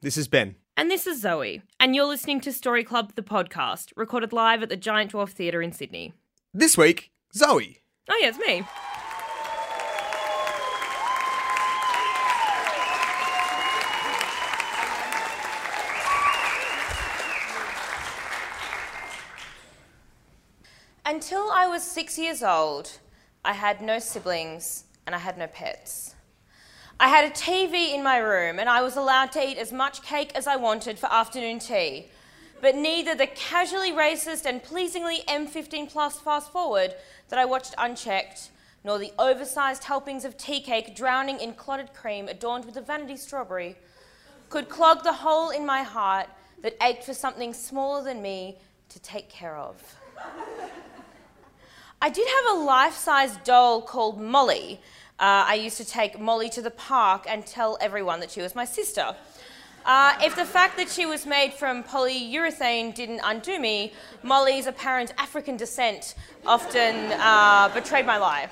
This is Ben. And this is Zoe. And you're listening to Story Club, the podcast, recorded live at the Giant Dwarf Theatre in Sydney. This week, Zoe. Oh, yeah, it's me. Until I was six years old, I had no siblings and I had no pets. I had a TV in my room and I was allowed to eat as much cake as I wanted for afternoon tea. But neither the casually racist and pleasingly M15 plus fast forward that I watched unchecked, nor the oversized helpings of tea cake drowning in clotted cream adorned with a vanity strawberry, could clog the hole in my heart that ached for something smaller than me to take care of. I did have a life size doll called Molly. Uh, I used to take Molly to the park and tell everyone that she was my sister. Uh, if the fact that she was made from polyurethane didn't undo me, Molly's apparent African descent often uh, betrayed my lie.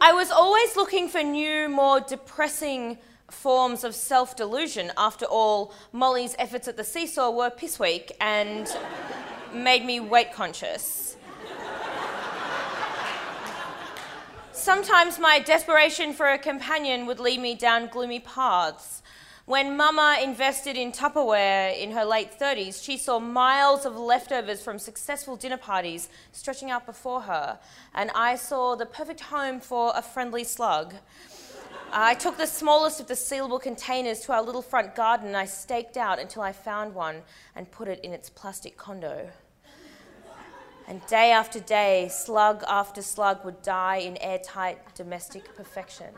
I was always looking for new, more depressing forms of self delusion. After all, Molly's efforts at the seesaw were piss weak and made me weight conscious. Sometimes my desperation for a companion would lead me down gloomy paths. When Mama invested in Tupperware in her late 30s, she saw miles of leftovers from successful dinner parties stretching out before her, and I saw the perfect home for a friendly slug. I took the smallest of the sealable containers to our little front garden and I staked out until I found one and put it in its plastic condo. And day after day, slug after slug would die in airtight domestic perfection.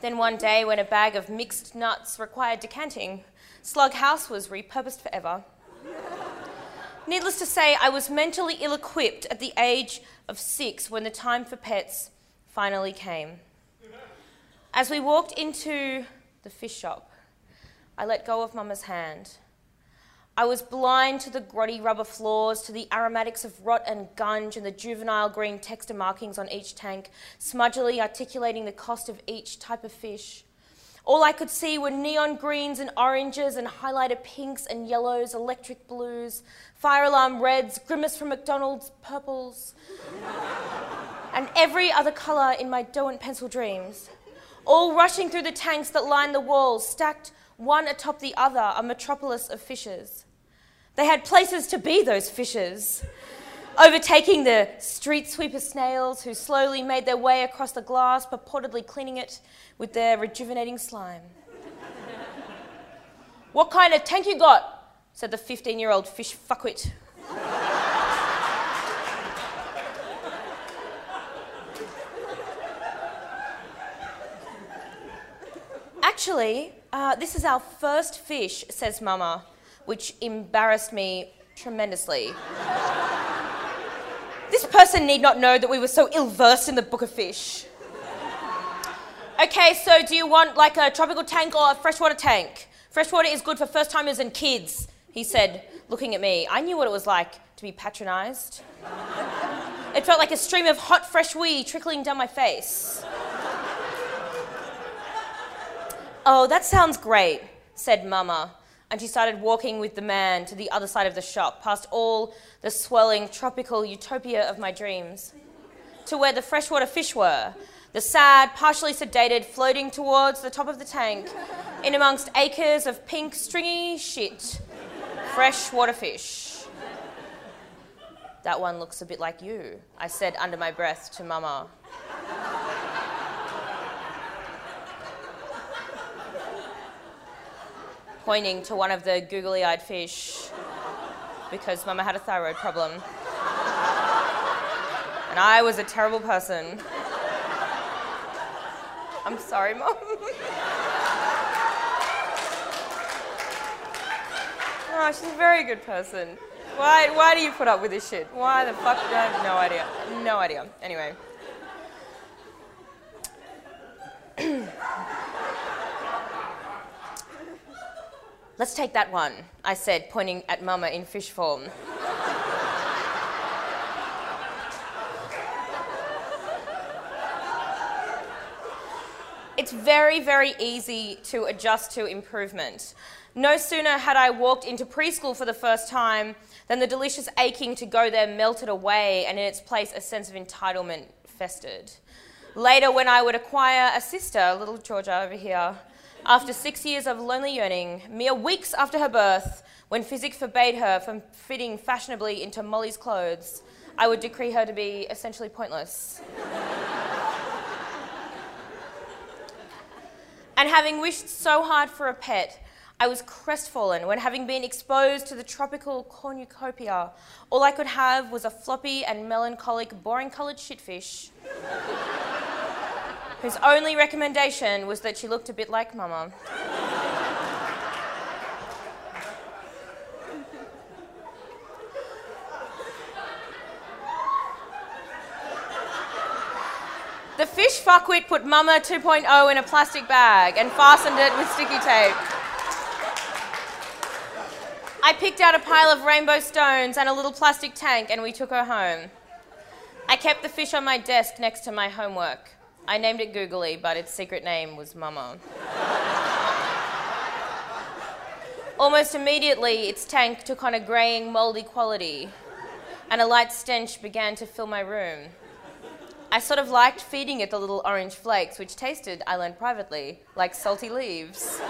then one day, when a bag of mixed nuts required decanting, Slug House was repurposed forever. Needless to say, I was mentally ill equipped at the age of six when the time for pets finally came. As we walked into the fish shop, I let go of Mama's hand. I was blind to the grotty rubber floors, to the aromatics of rot and gunge, and the juvenile green texture markings on each tank, smudgily articulating the cost of each type of fish. All I could see were neon greens and oranges and highlighted pinks and yellows, electric blues, fire alarm reds, grimace from McDonald's purples, and every other colour in my and pencil dreams. All rushing through the tanks that lined the walls, stacked one atop the other, a metropolis of fishes. They had places to be, those fishes. Overtaking the street sweeper snails who slowly made their way across the glass, purportedly cleaning it with their rejuvenating slime. what kind of tank you got? said the 15 year old fish fuckwit. Actually, uh, this is our first fish, says Mama which embarrassed me tremendously. this person need not know that we were so ill versed in the book of fish. Okay, so do you want like a tropical tank or a freshwater tank? Freshwater is good for first timers and kids, he said, looking at me. I knew what it was like to be patronised. It felt like a stream of hot, fresh wee trickling down my face. oh, that sounds great, said Mama, and she started walking with the man to the other side of the shop, past all the swelling tropical utopia of my dreams, to where the freshwater fish were, the sad, partially sedated, floating towards the top of the tank, in amongst acres of pink, stringy shit, freshwater fish. That one looks a bit like you, I said under my breath to Mama. Pointing to one of the googly eyed fish because Mama had a thyroid problem. And I was a terrible person. I'm sorry, Mom. oh, she's a very good person. Why, why do you put up with this shit? Why the fuck? I have no idea. No idea. Anyway. Let's take that one, I said, pointing at Mama in fish form. it's very, very easy to adjust to improvement. No sooner had I walked into preschool for the first time than the delicious aching to go there melted away, and in its place, a sense of entitlement festered. Later, when I would acquire a sister, little Georgia over here, after six years of lonely yearning, mere weeks after her birth, when physics forbade her from fitting fashionably into Molly's clothes, I would decree her to be essentially pointless. and having wished so hard for a pet, I was crestfallen when, having been exposed to the tropical cornucopia, all I could have was a floppy and melancholic, boring coloured shitfish, whose only recommendation was that she looked a bit like Mama. The fish fuckwit put Mama 2.0 in a plastic bag and fastened it with sticky tape. I picked out a pile of rainbow stones and a little plastic tank and we took her home. I kept the fish on my desk next to my homework. I named it Googly, but its secret name was Mama. Almost immediately, its tank took on a greying, mouldy quality, and a light stench began to fill my room. I sort of liked feeding it the little orange flakes, which tasted, I learned privately, like salty leaves.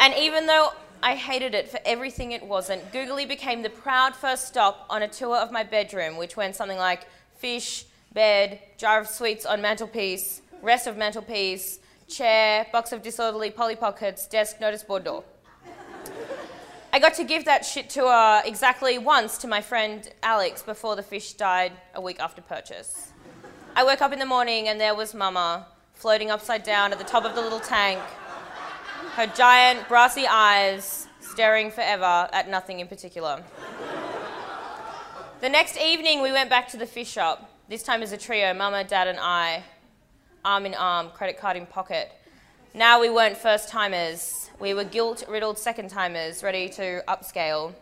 And even though I hated it for everything it wasn't, Googly became the proud first stop on a tour of my bedroom, which went something like fish, bed, jar of sweets on mantelpiece, rest of mantelpiece, chair, box of disorderly Polly Pockets, desk, notice board door. I got to give that shit tour exactly once to my friend Alex before the fish died a week after purchase. I woke up in the morning and there was Mama floating upside down at the top of the little tank her giant brassy eyes staring forever at nothing in particular. the next evening, we went back to the fish shop, this time as a trio Mama, Dad, and I, arm in arm, credit card in pocket. Now we weren't first timers, we were guilt riddled second timers, ready to upscale.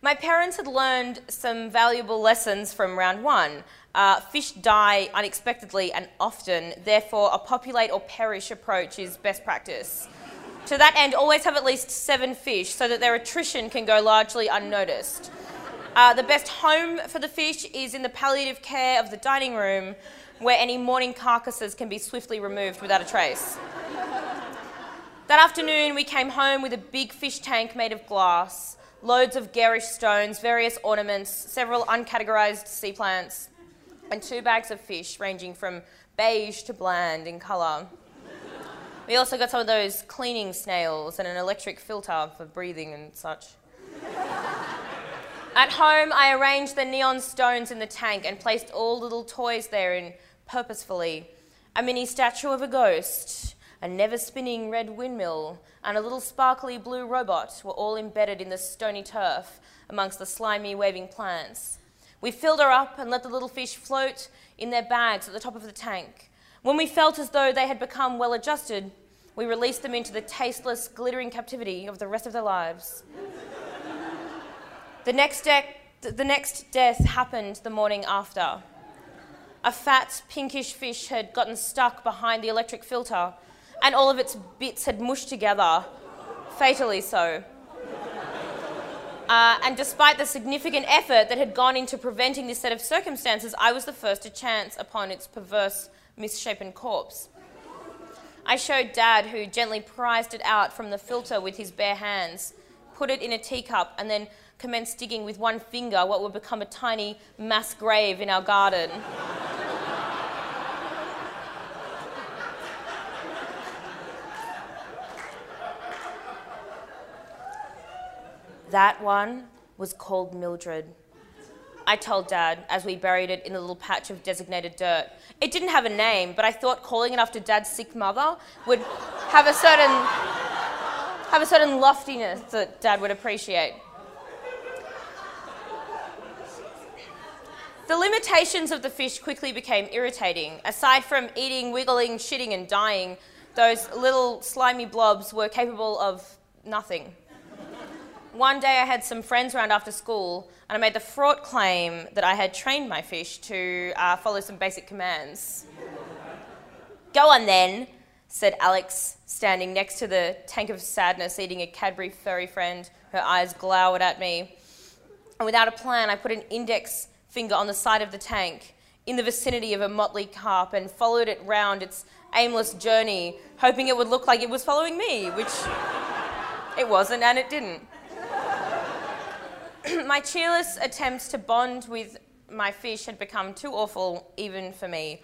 My parents had learned some valuable lessons from round one uh, fish die unexpectedly and often, therefore, a populate or perish approach is best practice. To that end, always have at least seven fish so that their attrition can go largely unnoticed. Uh, the best home for the fish is in the palliative care of the dining room, where any morning carcasses can be swiftly removed without a trace. that afternoon, we came home with a big fish tank made of glass, loads of garish stones, various ornaments, several uncategorized sea plants, and two bags of fish ranging from beige to bland in colour. We also got some of those cleaning snails and an electric filter for breathing and such. At home, I arranged the neon stones in the tank and placed all little toys therein purposefully. A mini statue of a ghost, a never spinning red windmill, and a little sparkly blue robot were all embedded in the stony turf amongst the slimy waving plants. We filled her up and let the little fish float in their bags at the top of the tank. When we felt as though they had become well adjusted, we released them into the tasteless, glittering captivity of the rest of their lives. the, next de- the next death happened the morning after. A fat, pinkish fish had gotten stuck behind the electric filter, and all of its bits had mushed together, fatally so. Uh, and despite the significant effort that had gone into preventing this set of circumstances, I was the first to chance upon its perverse, misshapen corpse. I showed Dad, who gently prized it out from the filter with his bare hands, put it in a teacup, and then commenced digging with one finger what would become a tiny mass grave in our garden. That one was called Mildred. I told Dad as we buried it in a little patch of designated dirt. It didn't have a name, but I thought calling it after Dad's sick mother would have a certain have a certain loftiness that Dad would appreciate. The limitations of the fish quickly became irritating. Aside from eating, wiggling, shitting, and dying, those little slimy blobs were capable of nothing. One day I had some friends around after school and I made the fraught claim that I had trained my fish to uh, follow some basic commands. Go on then, said Alex, standing next to the tank of sadness eating a Cadbury furry friend. Her eyes glowered at me. And without a plan, I put an index finger on the side of the tank in the vicinity of a motley carp and followed it round its aimless journey, hoping it would look like it was following me, which it wasn't and it didn't. my cheerless attempts to bond with my fish had become too awful even for me.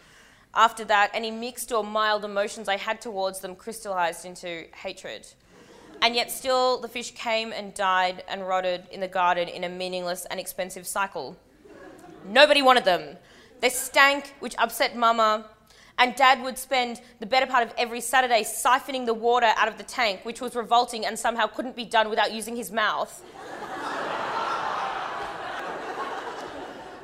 After that, any mixed or mild emotions I had towards them crystallized into hatred. And yet, still, the fish came and died and rotted in the garden in a meaningless and expensive cycle. Nobody wanted them. They stank, which upset Mama. And Dad would spend the better part of every Saturday siphoning the water out of the tank, which was revolting and somehow couldn't be done without using his mouth.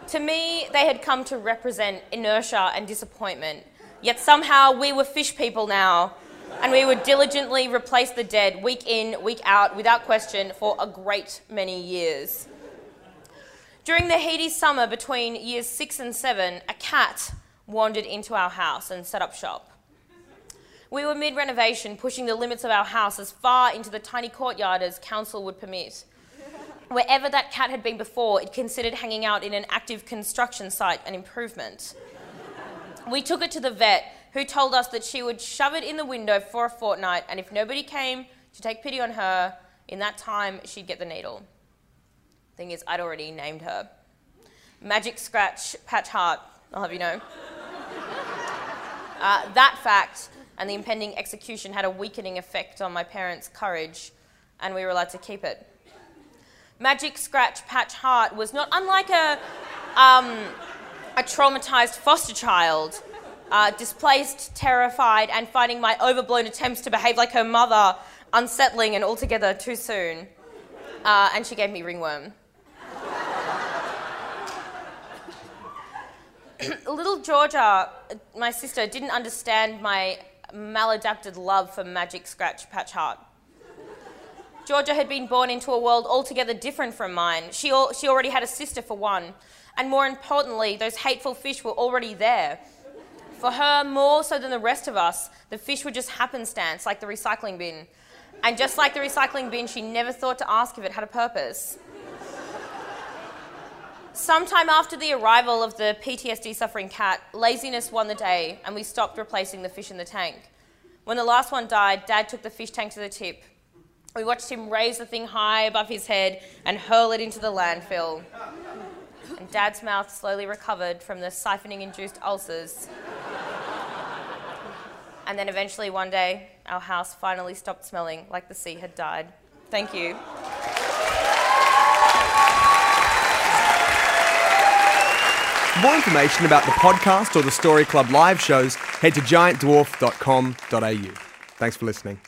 To me, they had come to represent inertia and disappointment. Yet somehow we were fish people now, and we would diligently replace the dead week in, week out, without question, for a great many years. During the heaty summer between years six and seven, a cat wandered into our house and set up shop. We were mid renovation, pushing the limits of our house as far into the tiny courtyard as council would permit. Wherever that cat had been before, it considered hanging out in an active construction site an improvement. We took it to the vet, who told us that she would shove it in the window for a fortnight, and if nobody came to take pity on her, in that time she'd get the needle. Thing is, I'd already named her. Magic Scratch Patch Heart, I'll have you know. Uh, that fact and the impending execution had a weakening effect on my parents' courage, and we were allowed to keep it. Magic Scratch Patch Heart was not unlike a, um, a traumatized foster child, uh, displaced, terrified, and finding my overblown attempts to behave like her mother unsettling and altogether too soon. Uh, and she gave me ringworm. Little Georgia, my sister, didn't understand my maladapted love for Magic Scratch Patch Heart. Georgia had been born into a world altogether different from mine. She, al- she already had a sister, for one. And more importantly, those hateful fish were already there. For her, more so than the rest of us, the fish were just happenstance, like the recycling bin. And just like the recycling bin, she never thought to ask if it had a purpose. Sometime after the arrival of the PTSD suffering cat, laziness won the day and we stopped replacing the fish in the tank. When the last one died, Dad took the fish tank to the tip. We watched him raise the thing high above his head and hurl it into the landfill. And Dad's mouth slowly recovered from the siphoning induced ulcers. And then eventually, one day, our house finally stopped smelling like the sea had died. Thank you. For more information about the podcast or the Story Club live shows, head to giantdwarf.com.au. Thanks for listening.